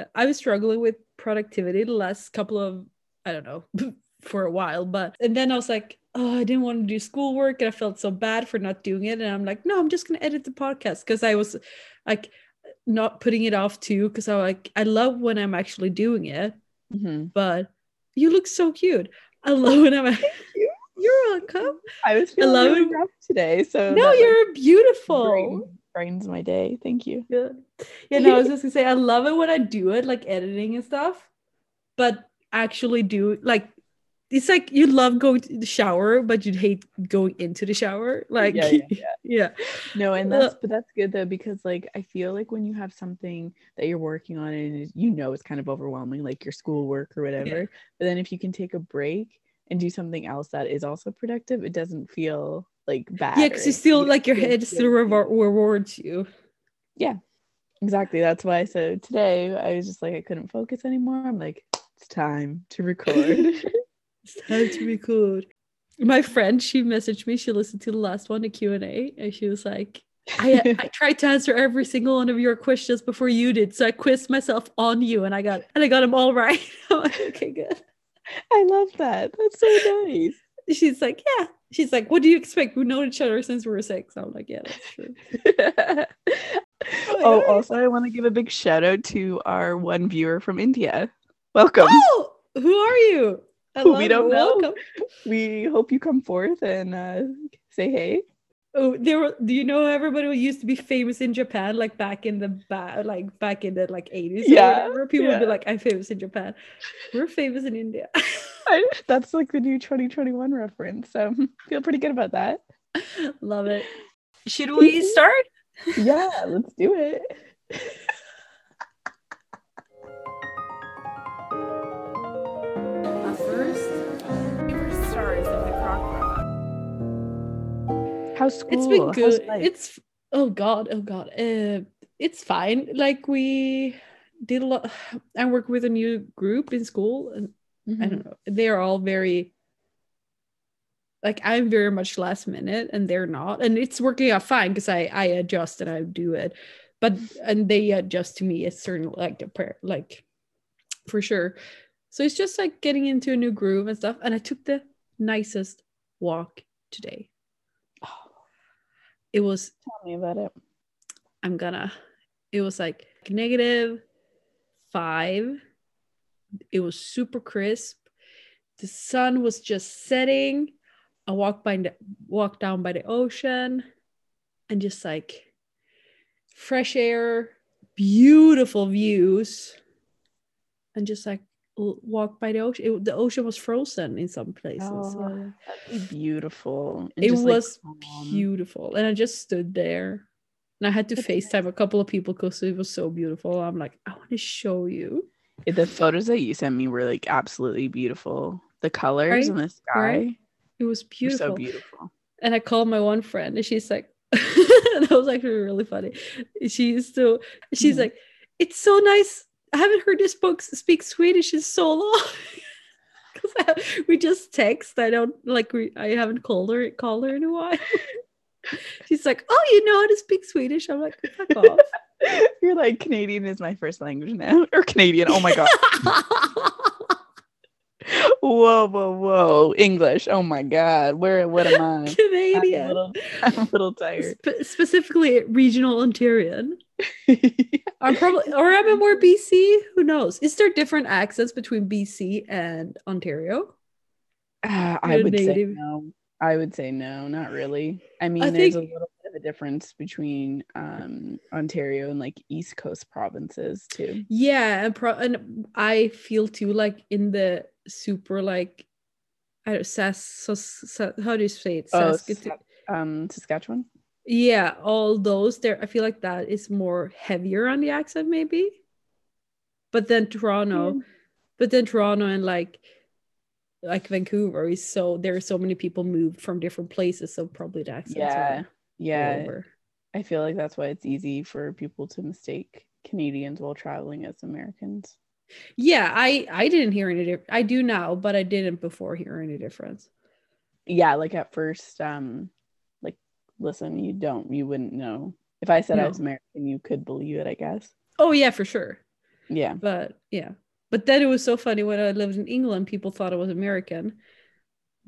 uh, I was struggling with productivity the last couple of I don't know for a while, but and then I was like, oh, I didn't want to do schoolwork and I felt so bad for not doing it. And I'm like, no, I'm just gonna edit the podcast because I was like not putting it off too because I like I love when I'm actually doing it. Mm-hmm. But you look so cute. I love when I'm. Thank you. You're welcome. I was feeling I love really it. rough today, so No, you're beautiful. Brighten- brightens my day. Thank you. Yeah. Yeah, no, I was just gonna say I love it when I do it, like editing and stuff, but actually do like it's like you love going to the shower, but you'd hate going into the shower. Like Yeah, yeah, yeah. yeah. No, and Uh, that's but that's good though because like I feel like when you have something that you're working on and you know it's kind of overwhelming, like your schoolwork or whatever. But then if you can take a break and do something else that is also productive, it doesn't feel like bad. Yeah, because you still like your head still rewards you. Yeah, exactly. That's why. So today I was just like I couldn't focus anymore. I'm like, it's time to record. It's time to record. My friend, she messaged me. She listened to the last one, the Q and A, and she was like, I, "I tried to answer every single one of your questions before you did, so I quizzed myself on you, and I got and I got them all right." I'm like, "Okay, good." I love that. That's so nice. She's like, "Yeah." She's like, "What do you expect? We've known each other since we were six. I'm like, "Yeah, that's true." oh, yeah. also I want to give a big shout out to our one viewer from India. Welcome. Oh, who are you? We don't know. Welcome. We hope you come forth and uh, say hey. Oh, there were. Do you know everybody who used to be famous in Japan, like back in the ba- like back in the like eighties? Yeah, whatever? People would be like, "I'm famous in Japan." We're famous in India. I, that's like the new 2021 reference. So feel pretty good about that. Love it. Should we start? Yeah, let's do it. First, stars of the crock How's school? It's been good. It's oh god, oh god. Uh, it's fine. Like we did a lot. I work with a new group in school, and I Mhm. don't know. They are all very like I'm very much last minute, and they're not, and it's working out fine because I I adjust and I do it, but and they adjust to me. It's certain like a prayer, like for sure. So it's just like getting into a new groove and stuff. And I took the nicest walk today. Oh, It was tell me about it. I'm gonna. It was like negative five. It was super crisp. The sun was just setting. I walked by the walked down by the ocean and just like fresh air, beautiful views, and just like walk by the ocean. It, the ocean was frozen in some places. Oh, so beautiful. and it like, was calm. beautiful. And I just stood there. And I had to FaceTime a couple of people because it was so beautiful. I'm like, I want to show you. The photos that you sent me were like absolutely beautiful. The colors Right? in the sky Right? It was beautiful. so beautiful. And I called my one friend and she's like, that was actually really funny. She's still, she's Mhm. like, it's so nice. I haven't heard this book speak Swedish in so long. Because we just text. I don't like, we, I haven't called her, called her in a while. she's like, oh, you know how to speak Swedish? I'm like, fuck off. You're like Canadian is my first language now, or Canadian. Oh my god! whoa, whoa, whoa! English. Oh my god! Where? What am I? I'm a Canadian. little, I'm a little tired. Spe- specifically regional Ontarian. I'm probably or am I more BC? Who knows? Is there different accents between BC and Ontario? Uh, I would say no. I would say no, not really. I mean, I there's think- a little a difference between um, Ontario and like East Coast provinces too. Yeah, and, pro- and I feel too like in the super like I don't Sas, Sas, Sas- how do you say it? Oh, Saskatoon- um, Saskatchewan. yeah, all those there. I feel like that is more heavier on the accent, maybe. But then Toronto, Yeah. but then Toronto and like like Vancouver is so there are so many people moved from different places, so probably the accents Yeah, yeah. over. I feel like that's why it's easy for people to mistake Canadians while traveling as Americans. Yeah, I I didn't hear any difference. I do now, but I didn't before hear any difference. Yeah, like at first, um, like listen, you don't, you wouldn't know. If I said I No. was American, you could believe it, I guess. Oh yeah, for sure. Yeah. But yeah. But then it was so funny when I lived in England, people thought I was American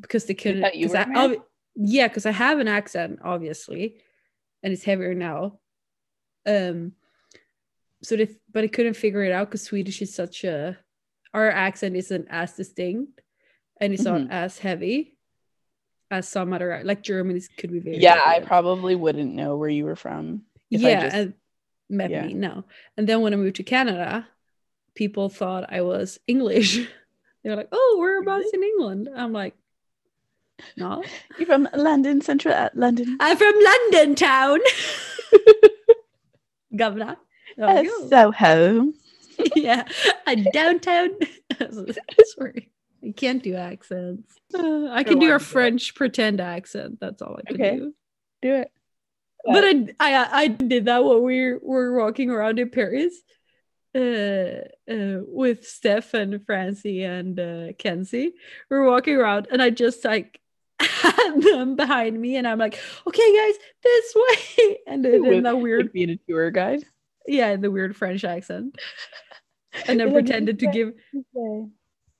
because they couldn't. you 'cause were I- yeah, because I have an accent, obviously, and it's heavier now. Um, so they, but I couldn't figure it out because Swedish is such a, our accent isn't as distinct, and it's Mhm. not as heavy as some other like German is could be very. Yeah, I probably wouldn't know where you were from. if I yeah, just- and met yeah. me no. And then when I moved to Canada, people thought I was English. they were like, "Oh, whereabouts in England?" I'm like, "No, You're from London, Central uh, London. I'm from London town, governor." Uh. Soho. yeah, a downtown. Sorry, I can't do accents. Uh, I can do a it. French pretend accent. That's all I can Okay. do. Do it. but I, I I did that when we were walking around in Paris uh, uh, with Steph and Francie and uh, Kenzie. We're walking around and I just like had them behind me and I'm like, okay guys, this way. And then in that like weird, being a tour guide. yeah, in the weird French accent. And then pretended to give way."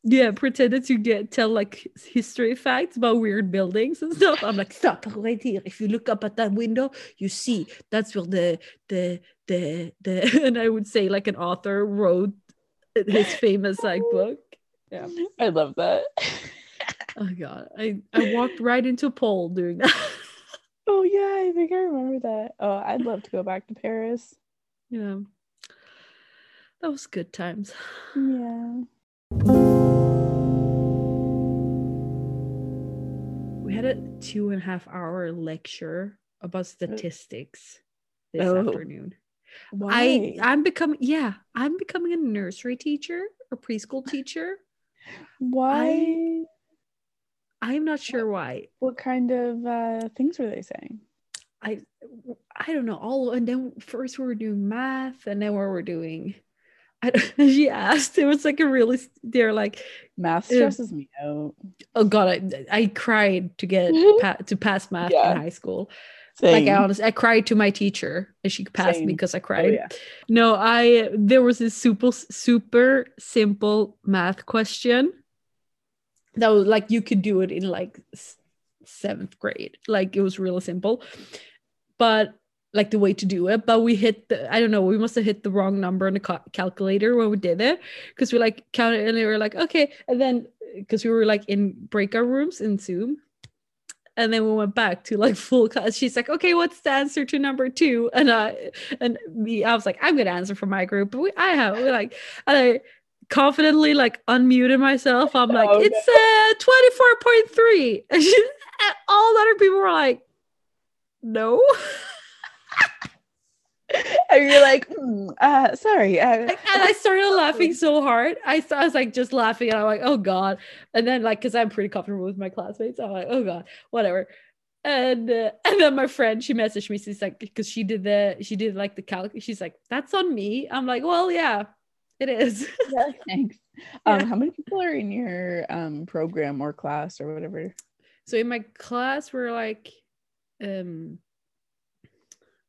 yeah, pretended to get tell like history facts about weird buildings and stuff. I'm like, stop right here. If you look up at that window, you see that's where the the the the and I would say like an author wrote his famous like book. Yeah. I love that. Oh god. I I walked right into a pole doing that. oh yeah, I think I remember that. Oh, I'd love to go back to Paris. yeah. That was good times. Yeah. We had a two and a half hour lecture about uh, statistics this Oh. afternoon. Why? I I'm becoming yeah, I'm becoming a nursery teacher or preschool teacher. Why? I'm not sure why. what kind of uh, things were they saying? I I don't know. All and then first we were doing math, and then we were doing. I, she asked. It was like a really. They're like, Math Yeah. stresses me out. oh god, I, I cried to get pa- to pass math Yeah. in high school. Same. Like I honestly, I cried to my teacher, and she passed Same. me because I Oh, cried. yeah. No, I there was this super super simple math question that was like you could do it in like seventh grade. Like it was really simple, but like the way to do it. But we hit the I don't know. We must have hit the wrong number on the ca- calculator when we did it because we like counted and we were like okay, and then because we were like in breakout rooms in Zoom. And then we went back to like full class. She's like, "Okay, what's the answer to number two? And I and me, I was like, "I'm gonna answer for my group." But we, I have we like, and I confidently like unmuted myself. I'm like, Oh, no. "It's uh four point three. And she, and all other people were like, "No." and you're like, "Hmm, uh, sorry. Uh, and I started laughing so hard. I, I was like just laughing, and I'm like, oh god. And then like, cause I'm pretty comfortable with my classmates, I'm like, oh god, whatever. And uh, and then my friend, she messaged me. She's like, because she did the she did like the calc. She's like, that's on me. I'm like, well, yeah, it is. yeah, thanks. Um, Yeah. how many people are in your um program or class or whatever? so in my class, we're like, um,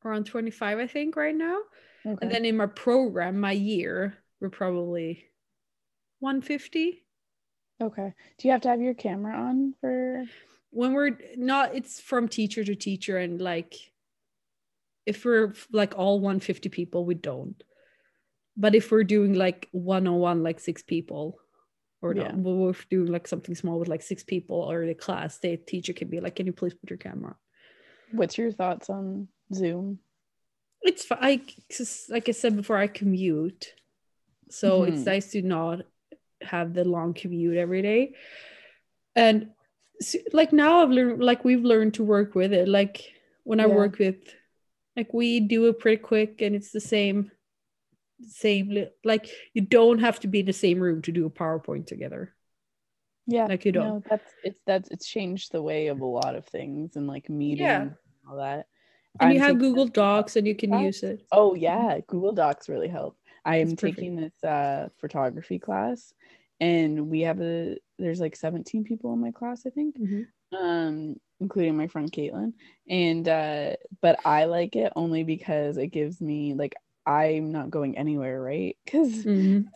around 25, I think, right now. Okay. And then in my program, my year, we're probably 150. okay. Do you have to have your camera on for? when we're not it's from teacher to teacher and like if we're like all 150 people we don't but if we're doing like one-on-one like six people or Yeah. not but we're doing like something small with like six people or the class the teacher can be like can you please put your camera on What's your thoughts on Zoom? it's fine I, 'cause like i said before i commute so it's Mhm. nice to not have the long commute every day and s- like now i've learned like we've learned to work with it like when i work with like we do it pretty quick and it's the same same li- like you don't have to be in the same room to do a powerpoint together Yeah, Like you don't. No, that's it's that's it's changed the way of a lot of things and like meetings and all that. and you I'm have google docs and you can class. use it Oh yeah, Google Docs really help. I am taking this uh photography class and we have a there's like 17 people in my class, I think. Mhm. Um including my friend Caitlin. And uh but I like it only because it gives me like I'm not going anywhere, right? Because Mhm.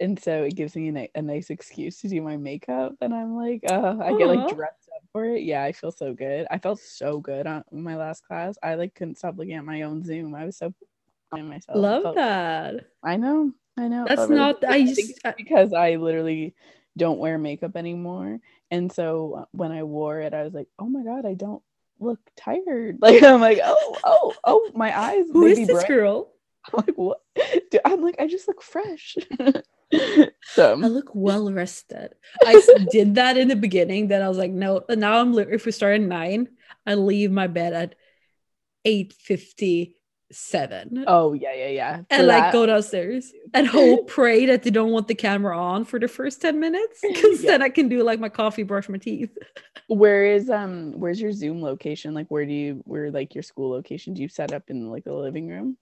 and so it gives me a, a nice excuse to do my makeup, and I'm like, uh, I get like dressed up for it. Yeah, I feel so good. I felt so good on my last class. I like couldn't stop looking at my own Zoom. I was so of myself. Love felt- that. I know, I know. That's felt really not. I think used. it's because I literally don't wear makeup anymore, and so uh, when I wore it, I was like, oh my god, I don't look tired. Like I'm like, oh, oh, oh, my eyes. Who is this bright. girl? I'm like, what? Dude, I'm like, I just look fresh. so I look well rested. I did that in the beginning. Then I was like, no. and Now I'm. If we start at nine, I leave my bed at eight fifty seven. oh yeah, yeah, yeah. For and like go downstairs and hope pray that they don't want the camera on for the first 10 minutes because Yeah. then i can do like my coffee brush my teeth where is um where's your Zoom location? Like where do you where like your school location? Do you set up in like the living room?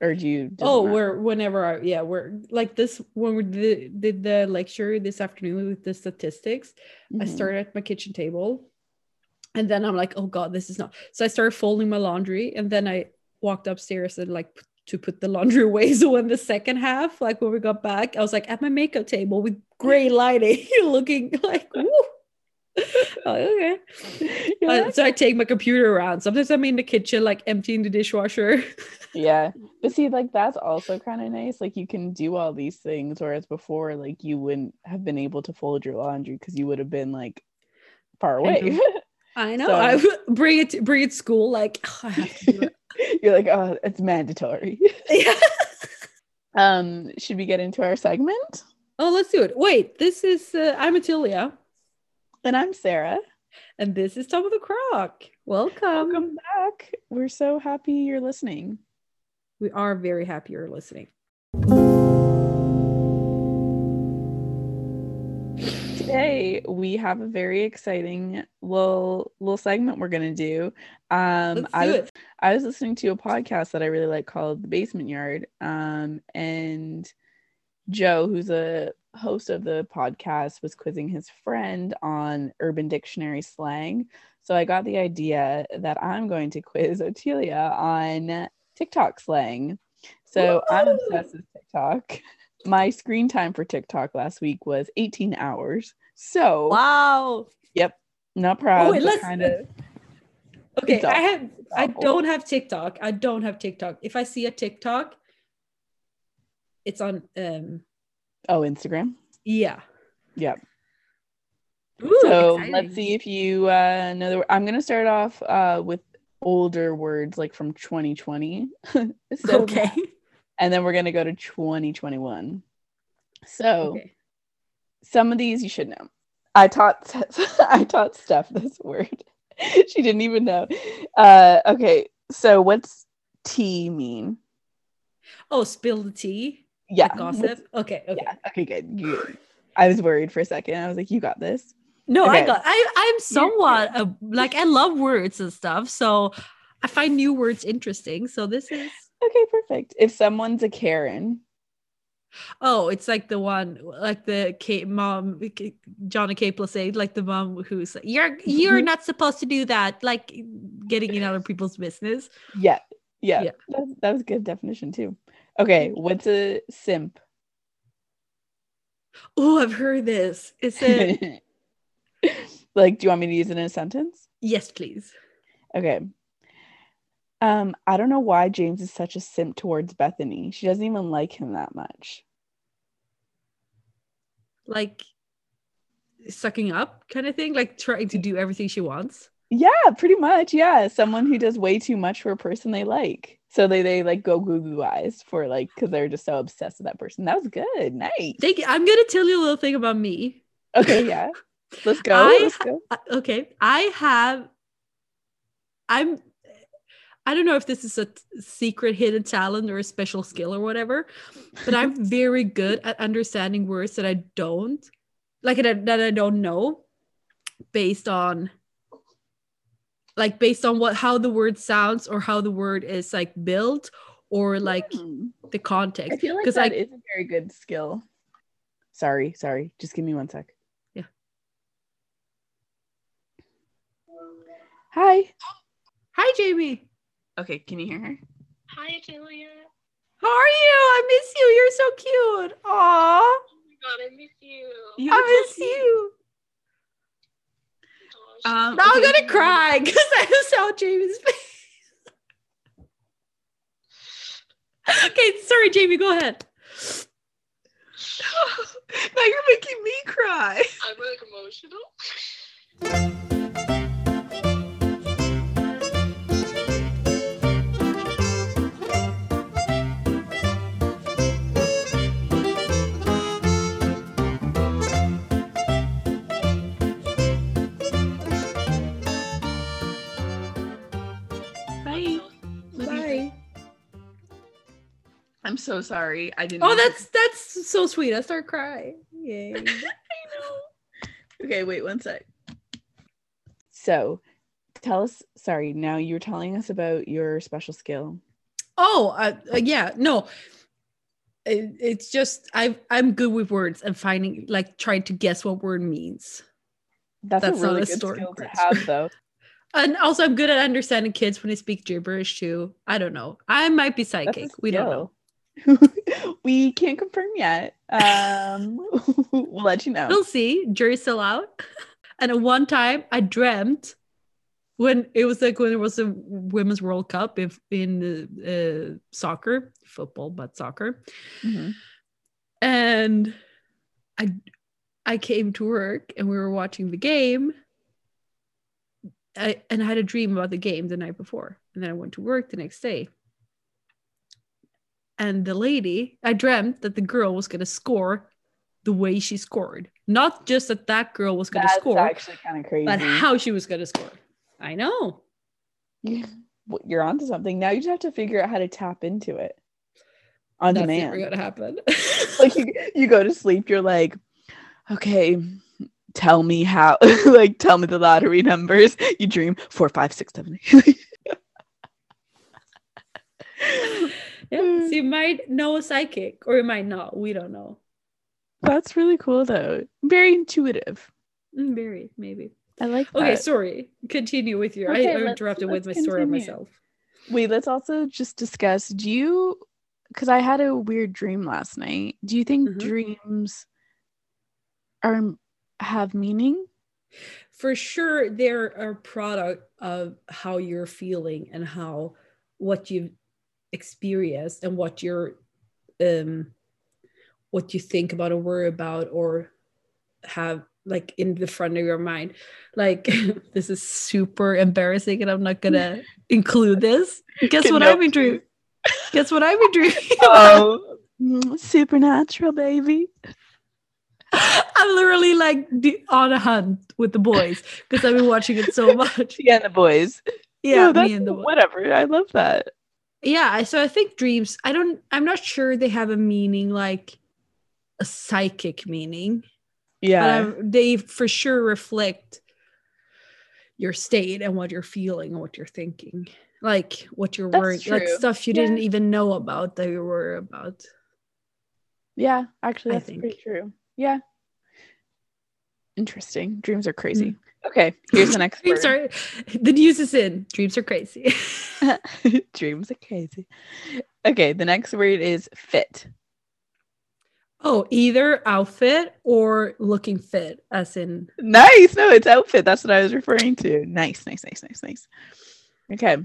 Or do you oh matter? we're whenever i yeah we're like this when we did, did the lecture this afternoon with the statistics i Mhm. started at my kitchen table and then i'm like oh god this is not so i started folding my laundry and then i walked upstairs and like to put the laundry away so in the second half like when we got back i was like at my makeup table with gray lighting looking like woo. Oh, okay You're Uh, so I take my computer around. Sometimes I'm in the kitchen, like emptying the dishwasher. yeah but see like that's also kind of nice like you can do all these things whereas before like you wouldn't have been able to fold your laundry because you would have been like far I away know. I know. So- I would bring it, to, bring it to school. Like "Oh, I have to do it. you're like oh it's mandatory yeah. um should we get into our segment Oh, let's do it. Wait, this is uh, I'm Ottilia, and i'm sarah and this is Tom of the Croc. Welcome. welcome back we're so happy you're listening We are very happy you're listening. today we have a very exciting little little segment we're gonna do um Let's I do was. I was listening to a podcast that I really like called The Basement Yard. Um, and Joe, who's a host of the podcast, was quizzing his friend on Urban Dictionary slang. So I got the idea that I'm going to quiz Ottilia on TikTok slang. So I'm obsessed with TikTok. My screen time for TikTok last week was 18 hours. So, Wow. Yep. Not proud, wait, let's- kind of. Okay, I have. I don't have TikTok. I don't have TikTok. If I see a TikTok, it's on. Um. Oh, Instagram. Yeah. Yep. Ooh, so exciting. let's see if you uh, know the word. I'm gonna start off uh, with older words like from 2020. so, Okay. and then we're gonna go to 2021. So Okay. some of these you should know. I taught I taught Steph this word. she didn't even know. Uh, okay, so what's tea mean? Oh, spill the tea. Yeah, Like gossip. Okay. Okay. Yeah. Okay. Good. You, I was worried for a second. I was like, "You got this." No, I got. I I'm somewhat uh, like I love words and stuff, so I find new words interesting. So this is. Okay, perfect. If someone's a Karen, Oh, it's like the one, like the Kate mom, K- Jon and Kate Plus eight, like the mom who's like, you're you're not supposed to do that, like getting in other people's business. Yeah. Yeah. Yeah. That, that was a good definition too. Okay. What's a simp? Oh, I've heard this. It's a like, do you want me to use it in a sentence? yes, please. Okay. Um, I don't know why James is such a simp towards Bethany. She doesn't even like him that much. Like sucking up kind of thing, like trying to do everything she wants. Yeah, pretty much. Yeah. Someone who does way too much for a person they like. So they they like go goo goo eyes for like because they're just so obsessed with that person. That was good. Nice. Thank you. I'm gonna tell you a little thing about me. Okay, yeah. Let's go. I Let's go. I- okay i have i'm i don't know if this is a t- secret hidden talent or a special skill or whatever but i'm very good at understanding words that i don't like that, that i don't know based on like based on what how the word sounds or how the word is like built or like Hmm. the I context feel like 'Cause, that like- is a very good skill. Sorry, sorry. Just give me one sec. Yeah. Hi. hi jamie Okay, can you hear her? Hi, Julia. How are you? I miss you. You're so cute. Aw. Oh my god, I miss you. You I look so miss cute. you. Gosh. Um, Now I'm gonna cry because I saw Jamie's face. okay, sorry, Jamie, go ahead. now you're making me cry. I'm like emotional. I'm so sorry. I didn't. Oh, mean to- that's that's so sweet. I start crying. Yay. I know. Okay, wait one sec. So, tell us. Sorry, now you were telling us about your special skill. Oh, uh, uh, yeah, no. It, it's just I I'm good with words and finding like trying to guess what word means. That's, That's a not really a good story skill to have, though. And also I'm good at understanding kids when they speak gibberish too. I don't know. I might be psychic. We don't know. we can't confirm yet. Um, we'll let you know. We'll see. Jury's still out. And at one time I dreamt when it was like when it was a women's World Cup if in uh, soccer, football, but soccer. Mhm. and I I came to work and we were watching the game. I, and I had a dream about the game the night before, and then I went to work the next day. And the lady, I dreamt that the girl was going to score the way she scored, not just that that girl was going to That's score, actually kind of crazy. but how she was going to score. I know. You- You're onto something. Now you just have to figure out how to tap into it on That's demand. never going to happen. like you, you go to sleep, you're like, okay, tell me how, like tell me the lottery numbers. You dream four, five, six, seven, eight. yeah, so you might know a psychic, or you might not. We don't know. That's really cool though. Very intuitive. Mm, Very maybe. I like Okay, that. sorry. Continue with your. Okay, I let's- interrupted with my let's story continue. myself. Wait, let's also just discuss. Do you because I had a weird dream last night. Do you think Mhm. dreams are have meaning? For sure, they're a product of how you're feeling and how what you've experienced and what you're um what you think about or worry about or have like in the front of your mind. Like this is super embarrassing and I'm not gonna include this. Guess what I've been dreaming? Guess what I've been dreaming? Oh, mm, supernatural, baby. I'm literally like on a hunt with the boys because I've been watching it so much. Yeah, the boys. Yeah, No, me and the boys. whatever. I love that. Yeah, so I think dreams. I don't. I'm not sure they have a meaning like a psychic meaning, Yeah. but they for sure reflect your state and what you're feeling and what you're thinking, like what you're That's worrying, like stuff you Yeah. didn't even know about that you were about. Yeah, actually, that's pretty true. Yeah. Interesting. Dreams are crazy. Hmm. Okay, here's the next Dreams word. are the news is in. Dreams are crazy. Dreams are crazy. Okay, the next word is fit. oh, either outfit or looking fit, as in Nice. No, it's outfit. That's what I was referring to. Nice, nice, nice, nice, nice. Okay.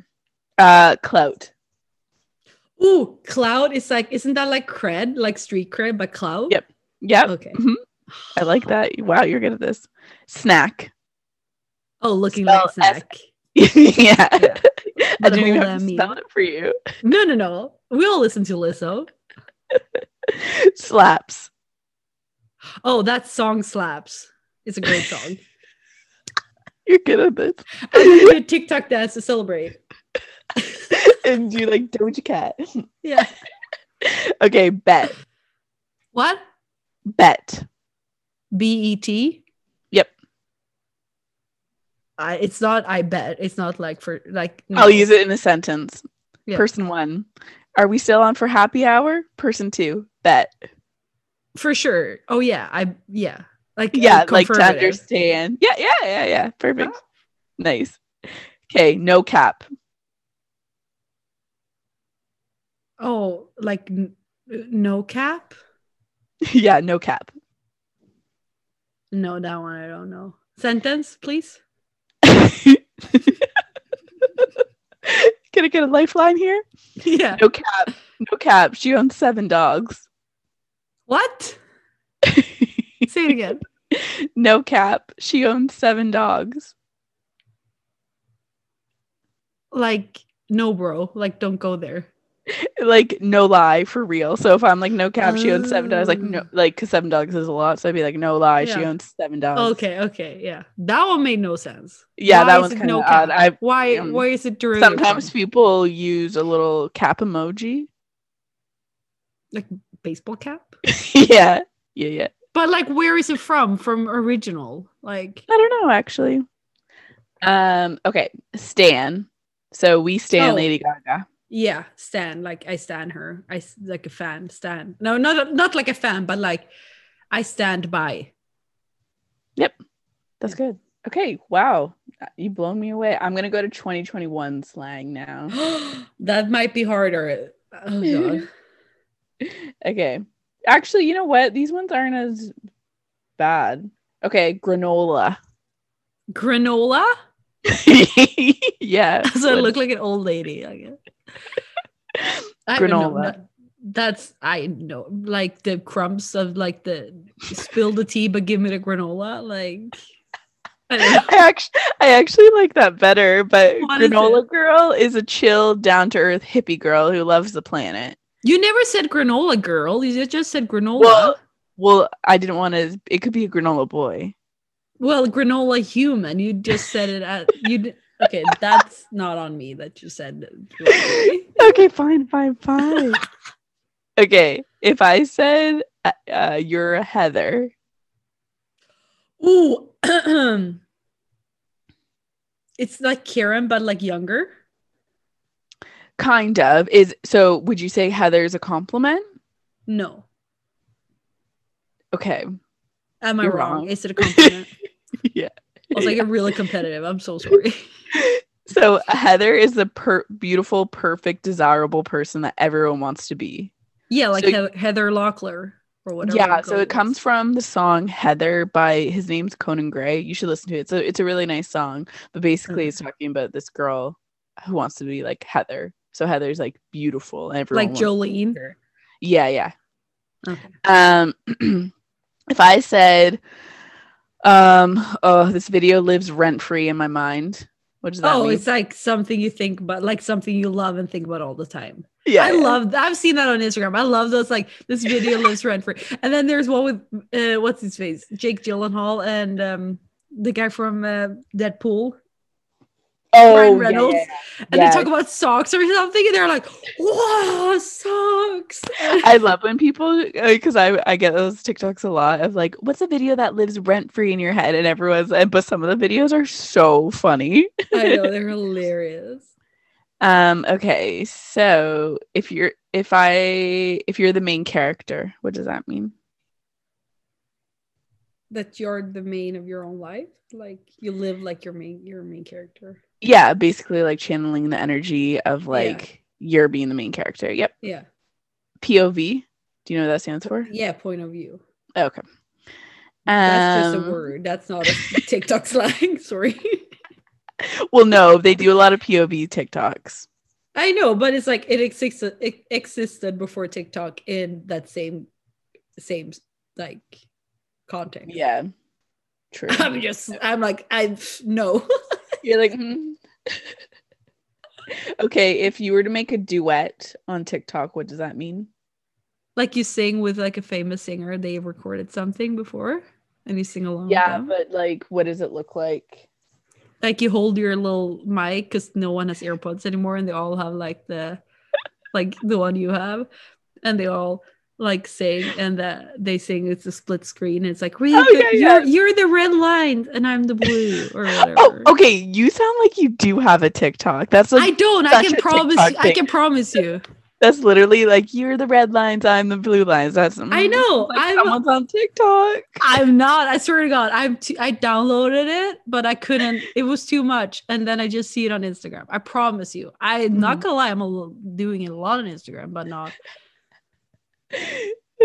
Uh clout. ooh, cloud is like isn't that like cred, like street cred, but clout? Yep. Yep. Okay. Mhm. I like that. Wow, you're good at this. Snack. Oh, looking like a snack. yeah. I didn't even have to spell it for you. No, no, no. We all listen to Lizzo. Slaps. Oh, that song slaps. It's a great song. You're good at this. I'm gonna do a TikTok dance to celebrate. and you like Doja Cat. Yeah. Okay, bet. What? Bet. B E T. I, it's not. I bet. It's not like for like. I'll use it in a sentence. Yeah. Person one. Are we still on for happy hour? Person two. Bet. for sure. Oh yeah. I yeah. Like Yeah, like to understand. Yeah, yeah, yeah, yeah. Perfect. Ah. Nice. Okay, no cap. Oh, like n- no cap? yeah, no cap. No, that one I don't know. Sentence, please. Can I get a lifeline here? yeah. No cap. No cap. She owns seven dogs. What? Say it again. no cap. She owns seven dogs. Like no, bro. Like don't go there. Like no lie for real. So if I'm like no cap, she owns seven dogs. Like no, Oh. like because seven dogs is a lot. So I'd be like no lie, she owns seven dogs. Okay, okay, yeah. That one made no sense. Yeah, Why that one's kind of no odd. cap? I Why? um, why is it derived? sometimes from? people use a little cap emoji. Like baseball cap. yeah, yeah, yeah. But like, where is it from? From original? Like, I don't know actually. Um. Okay, Stan. So we stand Oh. Lady Gaga. Yeah, Stan. Like I stand her. i like a fan. Stan. No, not not like a fan, but like I stand by. Yep that's good. Okay. Wow. You blown me away. I'm gonna go to 2021 slang now. that might be harder. Oh god. okay. Actually, you know what? These ones aren't as bad. Okay, granola. Granola. yeah. So I what- look like an old lady. I guess. I don't know. Granola. No, That's I know, like the crumbs of like the spill the tea, but give me the granola. Like I. I actually, I actually like that better. But What is granola it? girl is a chill, down to earth hippie girl who loves the planet. You never said granola girl. You just said granola. Well, well, I didn't want to. It could be a granola boy. Well, granola human. You just said it at you. D- Okay, that's not on me that you said. Okay, fine, fine, fine. okay, if I said uh, uh, you're a Heather, Ooh, it's like Karen, but like younger. kind of is. So, would you say Heather's a compliment? No, Okay. am I wrong? wrong. Is it a compliment? yeah. I was like a really competitive. I'm so sorry. So Heather is the per- beautiful, perfect, desirable person that everyone wants to be. Yeah, like So- Heather, Heather Locklear or whatever. yeah, so it comes from the song Heather by his name's Conan Gray. You should listen to it. So it's a really nice song, but basically it's talking about this girl who wants to be like Heather. So Heather's like beautiful and everyone like wants to be Jolene. Yeah, yeah. Okay. Um if I said um oh this video lives rent free in my mind. What does that Oh, mean? it's like something you think about, like something you love and think about all the time. yeah. I yeah. love. That. I've seen that on Instagram. I love those. Like this video lives rent free. And then there's one with uh, what's his face, Jake Gyllenhaal, and um, the guy from uh, Deadpool. Oh, Ryan Reynolds. yeah, yeah. And Yeah. they talk about socks or something, and they're like, "Wow, socks!" I love when people because I I get those TikToks a lot of like, what's a video that lives rent free in your head, and everyone's and but some of the videos are so funny. I know they're hilarious. Um. Okay. So if you're if I if you're the main character, what does that mean? That you're the main of your own life, like you live like your main your main character. Yeah, basically like channeling the energy of like you're being the main character. Yep. Yeah, POV. Do you know what that stands for? yeah. Point of view. Okay. That's just a Um, word. That's not a TikTok slang. Sorry. Well, no, they do a lot of POV TikToks. I know, but it's like it existed it existed before TikTok in that same same like context. Yeah. True. I'm just I'm like I no. You're like, hmm. Okay, if you were to make a duet on TikTok, what does that mean? like you sing with like a famous singer, they recorded something before and you sing along. Yeah, but like, what does it look like? like you hold your little mic because no one has AirPods anymore and they all have like the like the one you have and they all like sing and that they sing it's a split screen it's like really Oh, good. yeah, you're yeah. you're the red line and I'm the blue or whatever. Oh, okay. You sound like you do have a TikTok. That's I don't. I can promise. You, I can promise you. That's literally like you're the red lines, I'm the blue lines. That's I know. Like I'm someone's on TikTok. I'm not. I swear to God, I'm. T- I downloaded it, but I couldn't. It was too much, and then I just see it on Instagram. I promise you. I'm not Mhm. gonna lie. I'm a little, doing it a lot on Instagram, but not.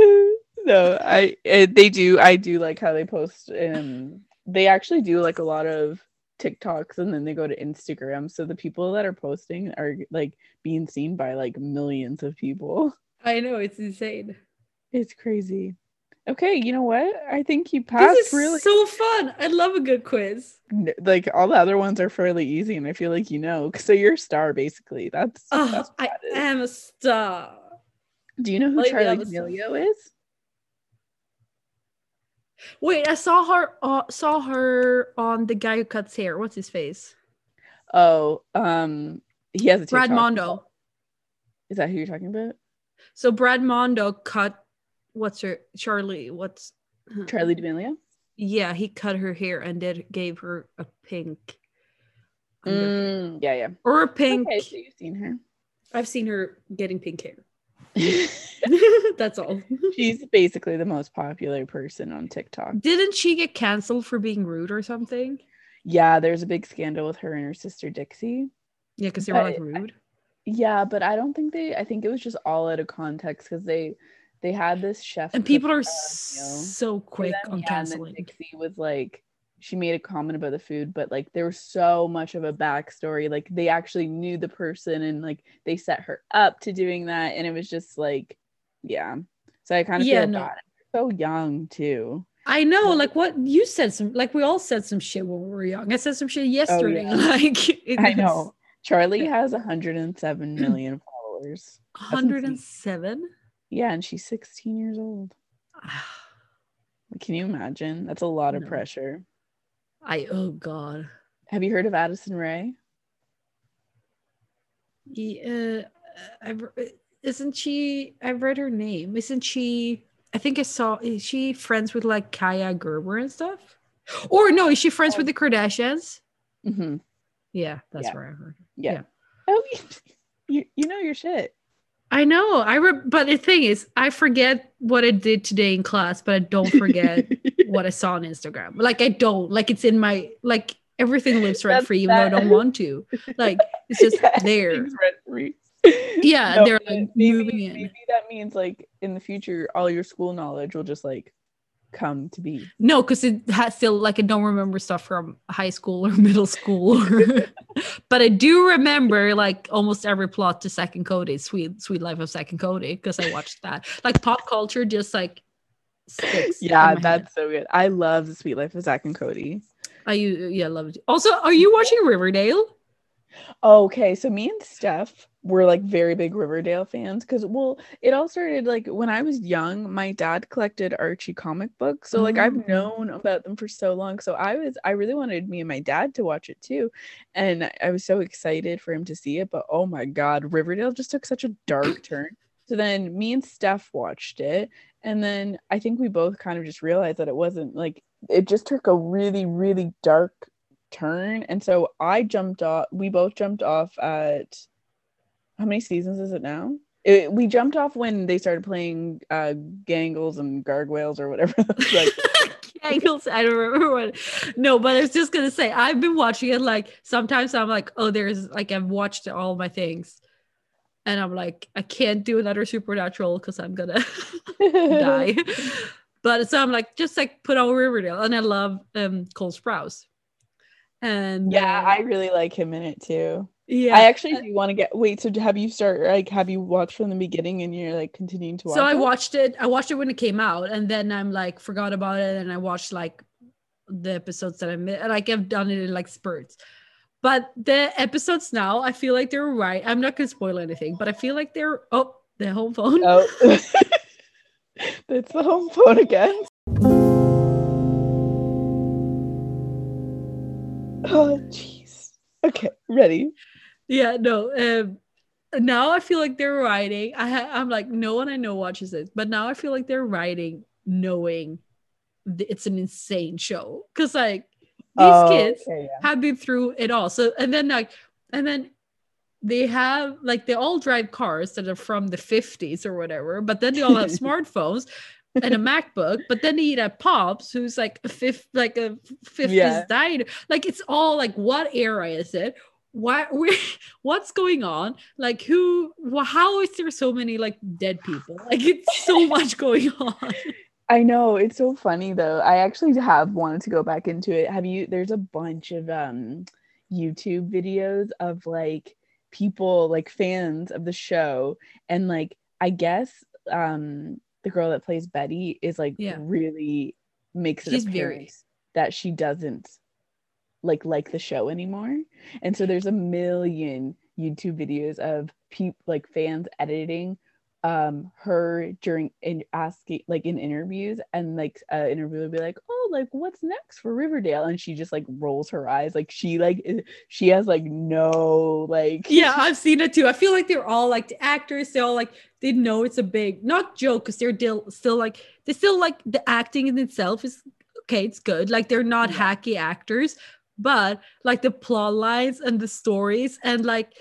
no, I eh, they do. I do like how they post. Um, they actually do like a lot of TikToks, and then they go to Instagram. So the people that are posting are like being seen by like millions of people. I know it's insane. It's crazy. Okay, you know what? I think you passed This is really. so fun. I love a good quiz. like all the other ones are fairly easy, and I feel like you know. So you're a star, basically. That's. Oh, that's I am a star. Do you know who Charli. D'Amelio is? Wait, I saw her. Uh, saw her on the guy who cuts hair. What's his face? Oh, um, he has a Brad. Mondo. Is that who you're talking about? So Brad Mondo cut. What's her Charli? What's Charli D'Amelio. Yeah, he cut her hair and did gave her a pink. Mm, yeah, yeah. Or a pink. Okay, so you've seen her. I've seen her getting pink hair. That's all. She's basically the most popular person on TikTok. Didn't she get canceled for being rude or something? Yeah, there's a big scandal with her and her sister Dixie. Yeah, because they were like rude. Yeah, but I don't think they. I think it was just all out of context because they they had this chef And people are so quick them, on yeah, canceling. Dixie was like, she made a comment about the food, but like there was so much of a backstory. Like they actually knew the person and like they set her up to doing that, and it was just like, yeah. So I kind of Yeah, feel no. bad. So young too. I know, like what you said some like we all said some shit when we were young. I said some shit oh, yesterday. yeah. Like it I know. Charli has 107 million followers. 107. Yeah, and she's 16 years old. Ah. Can you imagine? That's a lot of No. pressure. I oh god. Have you heard of Addison Rae? Yeah, I've, isn't she? I've read her name. Isn't she? I think I saw. Is she friends with like Kaia Gerber and stuff? Or no, is she friends with the Kardashians? Mm-hmm. Yeah, that's Yeah. where I heard. Yeah. Yeah. Oh, you, you know your shit. I know. I re- but the thing is, I forget what I did today in class, but I don't forget what I saw on Instagram. Like I don't. Like it's in my like everything lives rent free, even though I don't want to. Like it's just Yeah, there. Yeah, No, they're like maybe, moving in. Maybe that means like in the future, all your school knowledge will just like come to be. No, because it has still like I don't remember stuff from high school or middle school, but I do remember like almost every plot to Zack and Cody, Sweet Sweet Life of Zack and Cody, because I watched that. Like pop culture, just like sticks. Yeah, my head. that's so good. I love the Sweet Life of Zack and Cody. I u- yeah love it. Also, are you watching Riverdale? Okay, so me and Steph were like very big Riverdale fans because well, it all started like when I was young. My dad collected Archie comic books, so like Oh. I've known about them for so long. So I was I really wanted me and my dad to watch it too, and I was so excited for him to see it. But oh my god, Riverdale just took such a dark turn. So then me and Steph watched it, and then I think we both kind of just realized that it wasn't like it just took a really really dark turn and so i jumped off we both jumped off at how many seasons is it now it, we jumped off when they started playing uh gangles and gargoyles or whatever like Angles, I don't remember what. No, but I was just gonna say I've been watching it. Like sometimes I'm like, oh, there's like I've watched all my things, and I'm like, I can't do another supernatural because I'm gonna die. but so I'm like, just like put on Riverdale, and I love um Cole Sprouse. And yeah uh, i really like him in it too yeah. i actually do want to get wait so have you start like have you watched from the beginning and you're like continuing to watch so I it? watched it. I watched it when it came out, and then I'm like forgot about it, and I watched like the episodes that I missed. Like I've done it in like spurts. But the episodes now, I feel like they're right. I'm not gonna spoil anything, but I feel like they're oh the home phone. oh it's the home phone again oh jeez okay ready Yeah, no. Um, now I feel like they're writing. I ha- I'm like no one I know watches it, but now I feel like they're writing knowing th- it's an insane show because like Oh, kids okay, yeah. have been through it all. So and then like and then they have like they all drive cars that are from the 50s or whatever, but then they all have smartphones and a MacBook, but then they eat at Pops, who's like a fifth, like a 50s Yeah. diner. Like it's all like, what era is it? Why, where, what's going on? Like, who, wh- how is there so many like dead people? Like, it's so much going on. I know it's so funny though. I actually have wanted to go back into it. Have you? There's a bunch of um YouTube videos of like people like fans of the show, and like I guess um the girl that plays Betty is like Yeah. really makes it She's very- that she doesn't like like the show anymore. And so there's a million YouTube videos of people like fans editing um her during in asking like in interviews and like uh interviewer will be like oh like what's next for riverdale and she just like rolls her eyes like she like she has like no like Yeah, I've seen it too. I feel like they're all like the actors, they all like, they know it's a big, not joke, because they're still, still like, they still like the acting in itself is okay, it's good. Like, they're not Yeah. hacky actors, but like the plot lines and the stories and like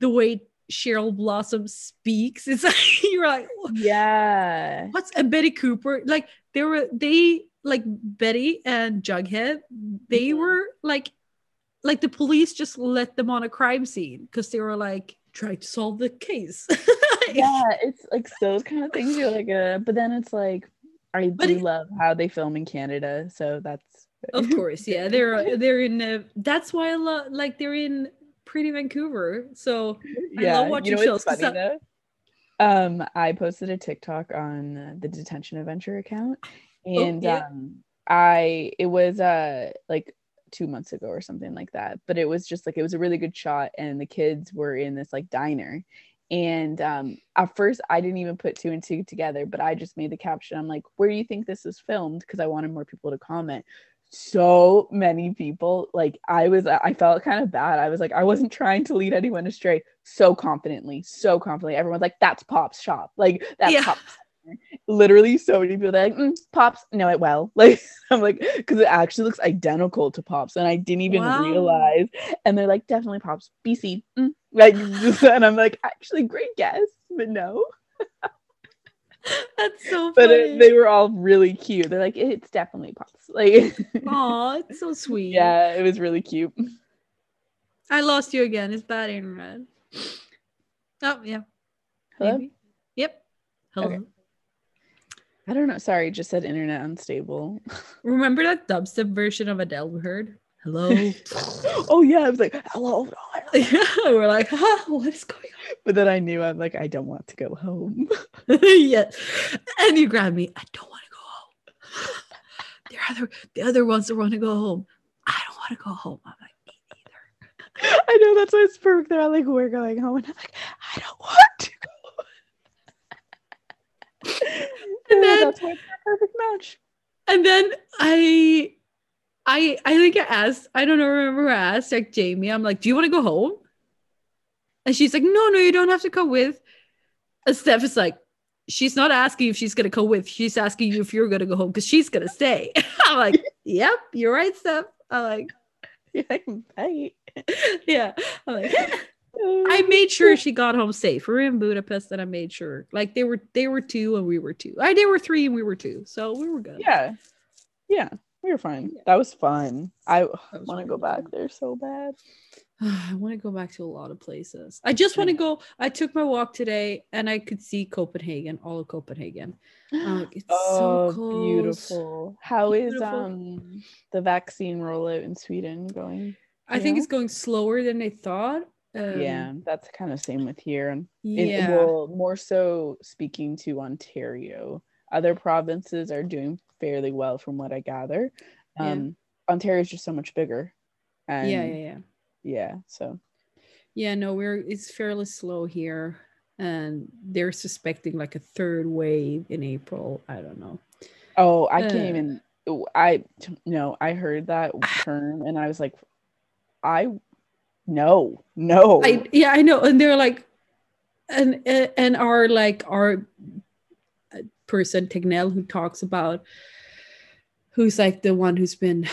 the way Cheryl Blossom speaks, it's like, you're like, yeah. What's and Betty Cooper like they were they like Betty and Jughead they Mhm. were like like the police just let them on a crime scene because they were like trying to solve the case. Yeah it's like those kind of things you're like uh but then it's like i But do it- love how they film in canada so that's of course yeah they're they're in uh, that's why I love like they're in Pretty Vancouver. So I love watching you know shows funny though? Um i posted a tiktok on the detention adventure account and Oh, yeah. um i it was uh like two months ago or something like that but it was just like it was a really good shot and the kids were in this like diner and um at first i didn't even put two and two together but i just made the caption i'm like where do you think this is filmed? Because i wanted more people to comment so many people like i was i felt kind of bad. I was like i wasn't trying to lead anyone astray so confidently so confidently. Everyone's like that's pop's shop. Like that's Yeah. pop's literally so many people they're like "Mm, pops know it well. Like i'm like because it actually looks identical to pops and i didn't even Wow. realize. And they're like definitely pops. Bc mm. like and i'm like actually great guess but no that's so but funny it, they were all really cute they're like it's definitely pops like oh it's so sweet yeah it was really cute I lost you again it's bad internet oh yeah Hello? maybe. yep hello Okay. I don't know. Sorry, just said internet unstable. Remember that dubstep version of Adele we heard? Hello. oh yeah, I was like, hello. yeah, We're like, huh, what is going on? But then I knew I'm like, I don't want to go home. yeah. And you grabbed me. I don't want to go home. The other the other ones that want to go home. I don't want to go home. I'm like, me neither. I know that's why it's perfect. They're all like, we're going home, and I'm like, I don't want to go. And then- that's why it's a perfect match. And then I I I think I asked, I don't know, remember I asked, like Jamie, I'm like, do you want to go home? And she's like, no, no, you don't have to come with. And Steph is like, she's not asking if she's gonna go with, she's asking you if you're gonna go home because she's gonna stay. I'm like, yep, you're right, Steph. I'm like, Yeah, bye. yeah. I'm like, I made sure she got home safe. We're in Budapest, and I made sure. Like they were, they were two, and we were two. I they were three, and we were two, so we were good. Yeah, yeah, we were fine. That was fun. I want to go back there so bad. I want to go back to a lot of places. I just want to go. I took my walk today, and I could see Copenhagen, all of Copenhagen. I'm it's oh, so close. beautiful. How is Beautiful. um the vaccine rollout in Sweden going? I think Yeah. it's going slower than they thought. Um, yeah, that's kind of same with here. And yeah. well, more so speaking to Ontario. Other provinces are doing fairly well from what I gather. Yeah. Um Ontario's just so much bigger. And yeah, yeah, yeah. yeah, so Yeah, no, we're it's fairly slow here, and they're suspecting like a third wave in April. I don't know. oh, I can't Uh. even I no, I heard that term and I was like I no, no. I yeah, I know, and they're like, and and our like our person Tegnell who talks about, who's like the one who's been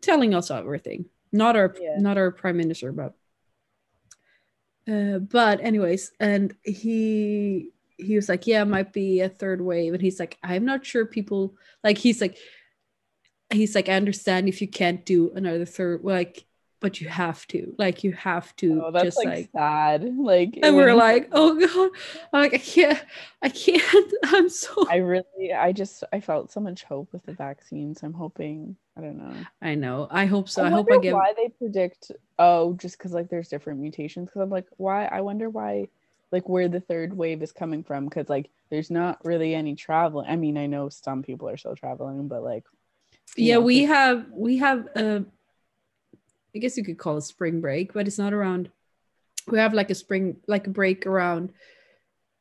telling us everything. Not our Yeah. not our prime minister, but Uh, but anyways, and he he was like, yeah, might be a third wave, and he's like, I'm not sure people like. He's like, he's like, I understand if you can't do another third, like, but you have to, like, you have to Oh, that's just like, like. sad. Like and we're like, oh god, I'm like, I can't, I can't. I'm so. I really I just I felt so much hope with the vaccines. I'm hoping I don't know. I know. I hope so. I, I, hope I get. why they predict oh just because like there's different mutations because I'm like why I wonder why like where the third wave is coming from because like there's not really any travel I mean I know some people are still traveling but like yeah know, we have we have uh i guess you could call it spring break but it's not around we have like a spring like a break around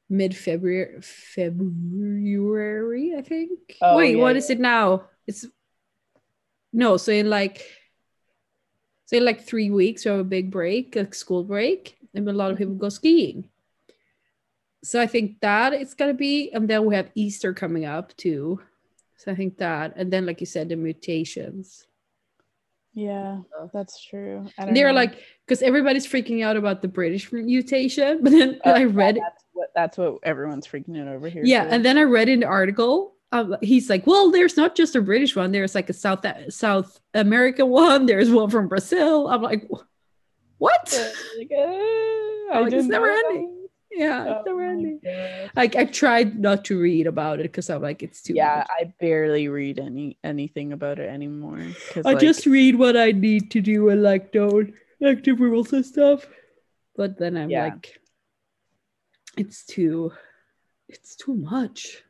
mid-february february i think Oh, wait yeah, what is yeah. it now it's no so in like so in like three weeks we have a big break like school break and a lot of people go skiing so i think that it's gonna be and then we have easter coming up too so I think that, and then like you said, the mutations. Yeah that's true. I don't And they're know. like, because everybody's freaking out about the British mutation, but then Uh, I yeah, read, that's what that's what everyone's freaking out over here. yeah, too. and then I read in the article, um, he's like, well, there's not just a British one, there's like a South South American one, there's one from Brazil. I'm like, what? like, uh, I like, it's never ending. Yeah, Oh it's never my ending. gosh. Like I tried not to read about it because I'm like, it's too yeah much. i barely read any anything about it anymore I just read what I need to do and like don't active rules and stuff. But then I'm Yeah. like, it's too, it's too much.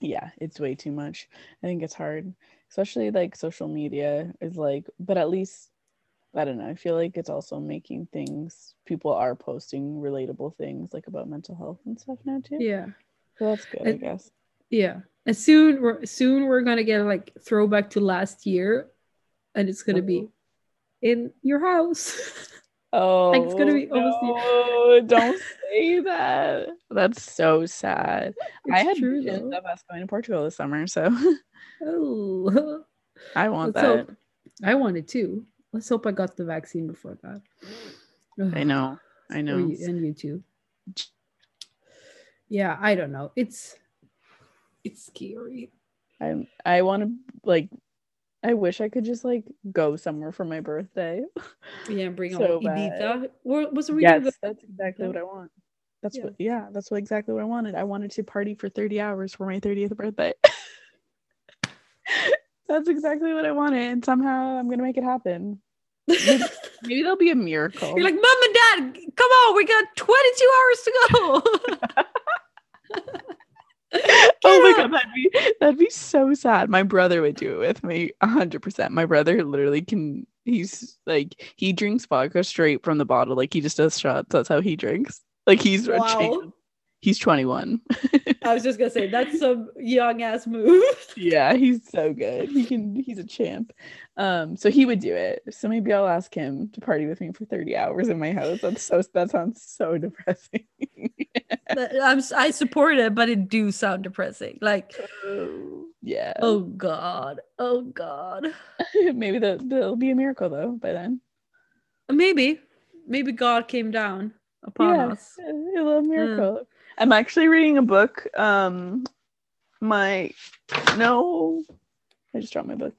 yeah it's way too much i think it's hard especially like social media is like but at least i don't know i feel like it's also making things people are posting relatable things like about mental health and stuff now too Yeah, so that's good i guess yeah. And soon, we're soon we're gonna get like throwback to last year, and it's gonna be oh. in your house. oh Like, it's gonna be almost no, don't say that that's so sad i had true, visions though. of us going to portugal this summer so Oh, i want let's that hope. I wanted to. Let's hope I got the vaccine before that. i know i know you- and you too. Yeah, I don't know. It's it's scary. I'm I want to like I wish I could just like go somewhere for my birthday. Yeah, bring So on. Ibiza. What was yes, that's exactly what I want. That's Yeah. what yeah, that's what exactly what I wanted. I wanted to party for 30 hours for my 30th birthday. that's exactly what I wanted and somehow I'm going to make it happen. Maybe, maybe there'll be a miracle. You're like, Mom and Dad, come on, we got 22 hours to go. oh my god, that'd be that'd be so sad. My brother would do it with me hundred percent. My brother literally can he's like he drinks vodka straight from the bottle. Like he just does shots. That's how he drinks. Like he's a Wow. He's 21. I was just gonna say that's some young ass move. yeah, he's so good. He can he's a champ. Um, so he would do it. So maybe I'll ask him to party with me for 30 hours in my house. That's so that sounds so depressing. I'm I support it, but it do sound depressing. Like, Oh, yeah. oh god, oh god. maybe the, there'll be a miracle though by then. Maybe, maybe God came down upon yeah, us. a little miracle. I'm actually reading a book. Um, my no, I just dropped my book.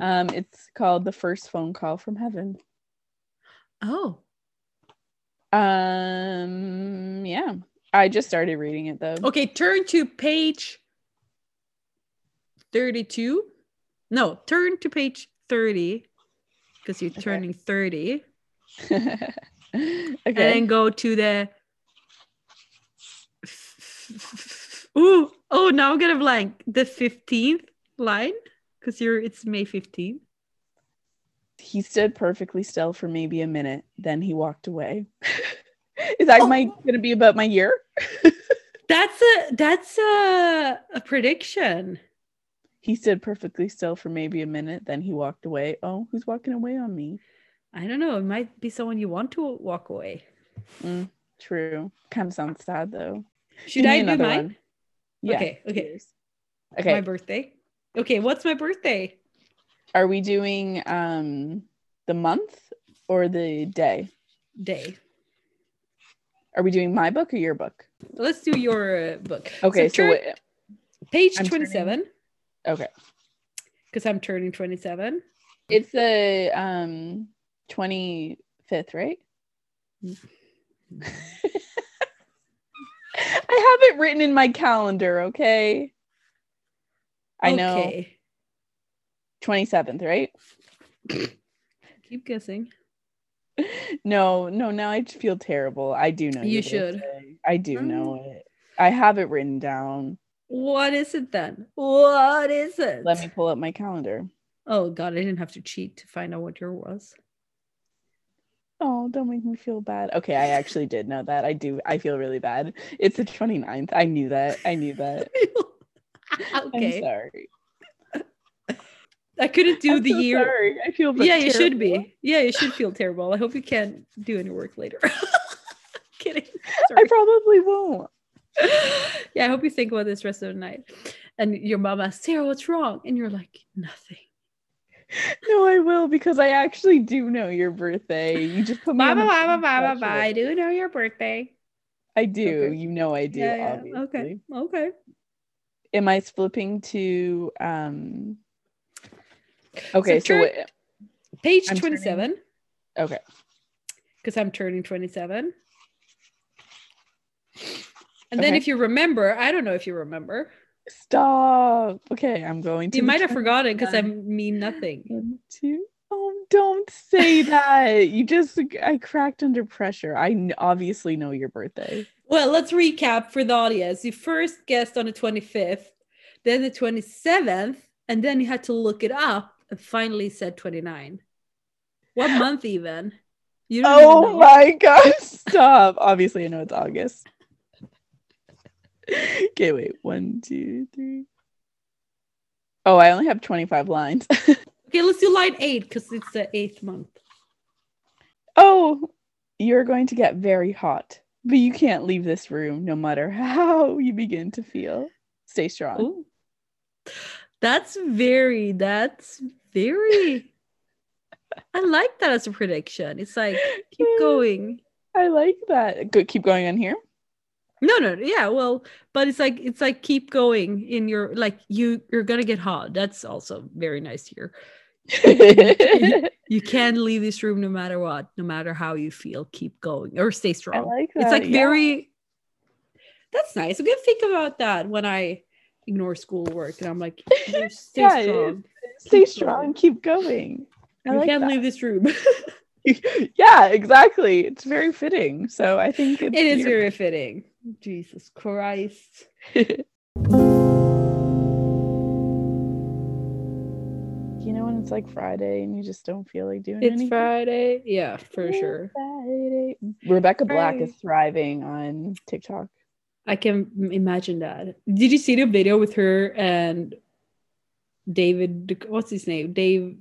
Um, it's called The First Phone Call from Heaven. Oh, Um, yeah, I just started reading it though. okay. Turn to page thirty-two. No, turn to page thirty because you're Okay. turning thirty, okay. and then go to the. Ooh, oh, now I'm gonna blank the fifteenth line because you're it's May fifteenth. he stood perfectly still for maybe a minute, then he walked away. Is that my Oh. gonna be about my year? That's a that's a, a prediction. He stood perfectly still for maybe a minute, then he walked away. Oh, who's walking away on me? I don't know. It might be someone you want to walk away. Mm, true. Kind of sounds sad though. Should I do mine? one. Yeah. Okay, okay. yours. My birthday. Okay, what's my birthday? Are we doing um the month or the day? Day. Are we doing my book or your book? Let's do your uh, book. Okay, so, turn- wait, page I'm turning- 27, okay. because I'm turning 27. It's the um 25th, right? I have it written in my calendar, okay? I know Okay. 27th, right? Keep guessing. No, no, now I feel terrible. I do know You should. birthday. I do Mm. know it. I have it written down. What is it then? What is it? Let me pull up my calendar. Oh god, I didn't have to cheat to find out what your was. Oh, don't make me feel bad. Okay, I actually did know that. I do. I feel really bad. It's the 29th. I knew that. I knew that. I'm okay. sorry. I couldn't do I'm the so year. sorry. I feel Yeah, you should be. Yeah, you should feel terrible. I hope you can't do any work later. Kidding. I probably won't. yeah, I hope you think about this rest of the night. And your mom asks, Sarah, what's wrong? And you're like, nothing. No, I will because I actually do know your birthday. You just put me Bye on bye the bye bye peer bye bye pressure. bye. I do know your birthday. I do. Okay. You know I do. Yeah, yeah. obviously. Okay. Okay. Am I flipping to um? Okay, so, turn- wait, Page I'm turning- 27, okay. because I'm turning 27. And then if you remember, I don't know if you remember. Stop. Okay, I'm going to. You might have forgotten because I mean nothing. One, two. Oh, don't say that. you just I cracked under pressure. I obviously know your birthday. Well, let's recap for the audience. You first guessed on the 25th, then the 27th, and then you had to look it up and finally said 29. What month even? You Oh my god, stop. Obviously, I know it's August. okay, wait. One, two, three. Oh, I only have 25 lines. Okay, let's do line eight because it's the eighth month. oh, you're going to get very hot, but you can't leave this room no matter how you begin to feel. Stay strong. Ooh. That's very, that's very, I like that as a prediction. It's like, keep going. I like that. Good. Keep going on here. No, no, yeah, well, but it's like it's like keep going in your like you you're gonna get hot. That's also very nice here. You can't leave this room no matter what, no matter how you feel. Keep going or stay I strong. like that. it's like yeah. very. That's nice. I'm gonna think about that when I ignore schoolwork and I'm like, stay Yeah, strong. stay keep strong. going. Keep going. I You like can't that. leave this room. yeah, exactly. It's very fitting. So I think it's it is very fitting. Jesus Christ. you know when it's like Friday and you just don't feel like doing it? It's anything. Friday. Yeah, for It's sure. Friday. Rebecca Black is thriving on TikTok. I can imagine that. Did you see the video with her and David? What's his name? Dave.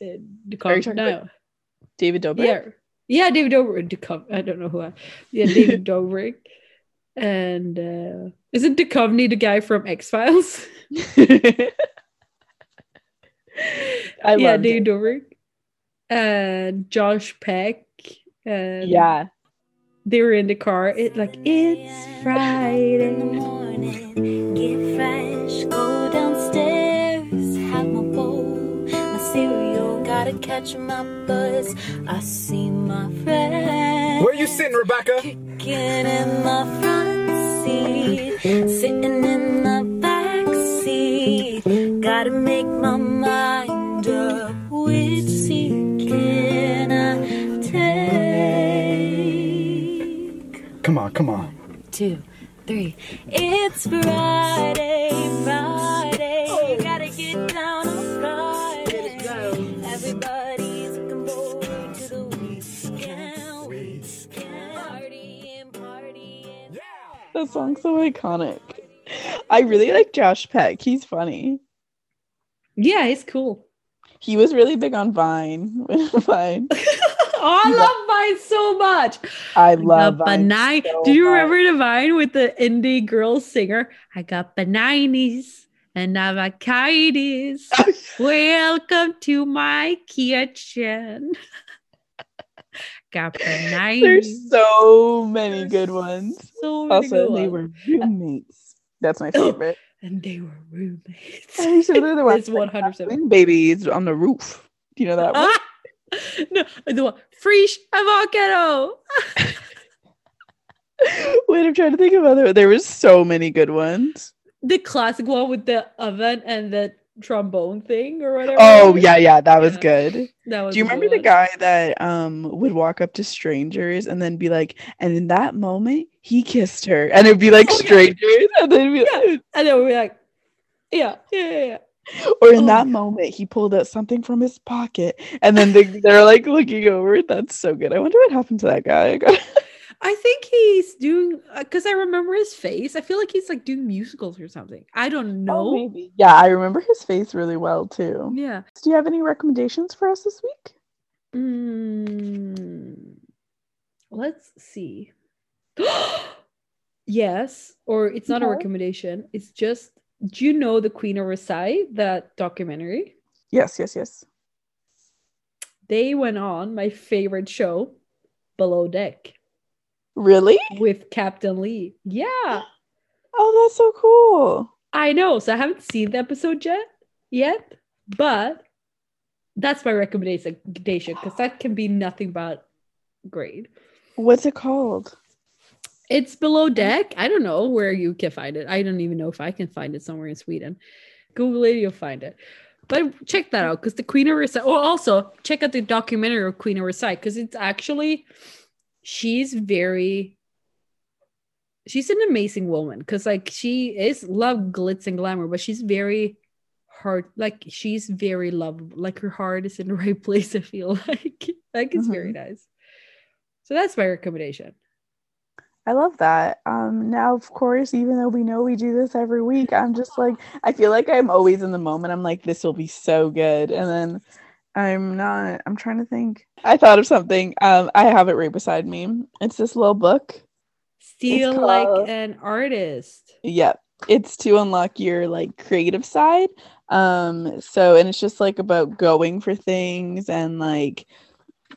Uh, Are you Duchovny. talking No. David Dobrik. Yeah. Yeah, David Dobrik. Duchovny. I don't know who. I, yeah, David Dobrik. And uh, isn't Duchovny the guy from X Files? I yeah, love David it. Dobrik. And Josh Peck. And Yeah. they were in the car. It like it's in the Friday. morning, get fresh, go downstairs, have my bowl, my cereal, gotta catch my buzz. I see my friend. Where you sitting, Rebecca? Kicking in the front seat, sitting in the back seat. Gotta make my mind up. Which seat can I take? Come on, come on. two, three. It's Friday, Friday. Song's so iconic. I really like Josh Peck. He's funny. Yeah, he's cool. He was really big on Vine. Vine. oh, I love Vine so much. I love got Vine. banai- so Do you remember the Vine with the indie girl singer? I got bananas and avocados. Welcome to my kitchen. Nine. There's so many good ones. So many Also, good they ones. were roommates. That's my favorite. and they were roommates. They're the ones It's 100%. having babies on the roof. Do you know that one? Ah! no, the one Fresh avocado. Wait, I'm trying to think of other. There was so many good ones. the classic one with the oven and the trombone thing or whatever. Oh yeah, yeah, that was Yeah. good. That was Do you remember the guy that um would walk up to strangers and then be like, and in that moment he kissed her, and it'd be like Oh, yeah. strangers, and then be Yeah. And then we'd be like, yeah, yeah, yeah, yeah. or in Oh, that moment he pulled out something from his pocket, and then they, they're like looking over. it. That's so good. I wonder what happened to that guy. I think he's doing because I remember his face. I feel like he's like doing musicals or something. I don't know. Oh, maybe. Yeah, I remember his face really well too. Yeah. Do you have any recommendations for us this week? Mm, let's see. yes, or it's not a recommendation. It's just. Do you know the Queen of Versailles? That documentary. Yes, yes, yes. They went on my favorite show, Below Deck, Really? with Captain Lee. Yeah. Oh, that's so cool. I know. So I haven't seen the episode yet, yet, but that's my recommendation because that can be nothing but great. What's it called? It's below deck. I don't know where you can find it. I don't even know if I can find it somewhere in Sweden. Google it, you'll find it. But check that out because the Queen of Versailles. Oh, also check out the documentary of Queen of Versailles because it's actually she's very she's an amazing woman because like she is love glitz and glamour, but she's very hard like she's very lovable. Like her heart is in the right place. I feel like like it's very nice. So that's my recommendation. I love that. Um, now, of course, even though we know we do this every week, I'm just like, I feel like I'm always in the moment. I'm like, this will be so good. And then I'm not, I'm trying to think. I thought of something. Um, I have it right beside me. It's this little book. Feel called- like an artist. Yep. It's to unlock your like creative side. Um, so and it's just like about going for things and like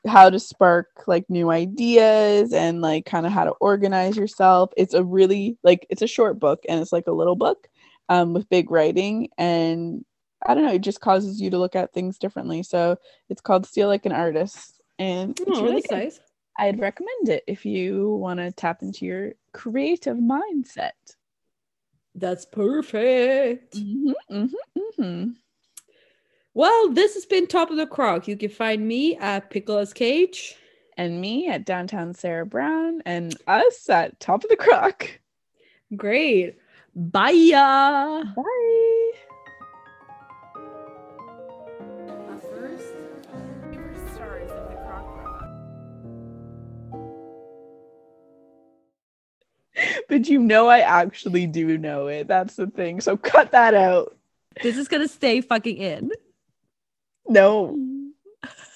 how to spark like new ideas and like kind of how to organize yourself. It's a really like it's a short book and it's like a little book um with big writing and I don't know, it just causes you to look at things differently. So it's called Steal Like an Artist and it's Oh, really that's good. nice. I'd recommend it if you want to tap into your creative mindset. That's perfect. hmm hmm hmm Well, this has been Top of the Croc. You can find me at Pickles Cage. And me at downtown Sarah Brown, and us at Top of the Croc. Great. Bye. Bye. but you know I actually do know it. That's the thing. So cut that out. This is gonna stay fucking in. No.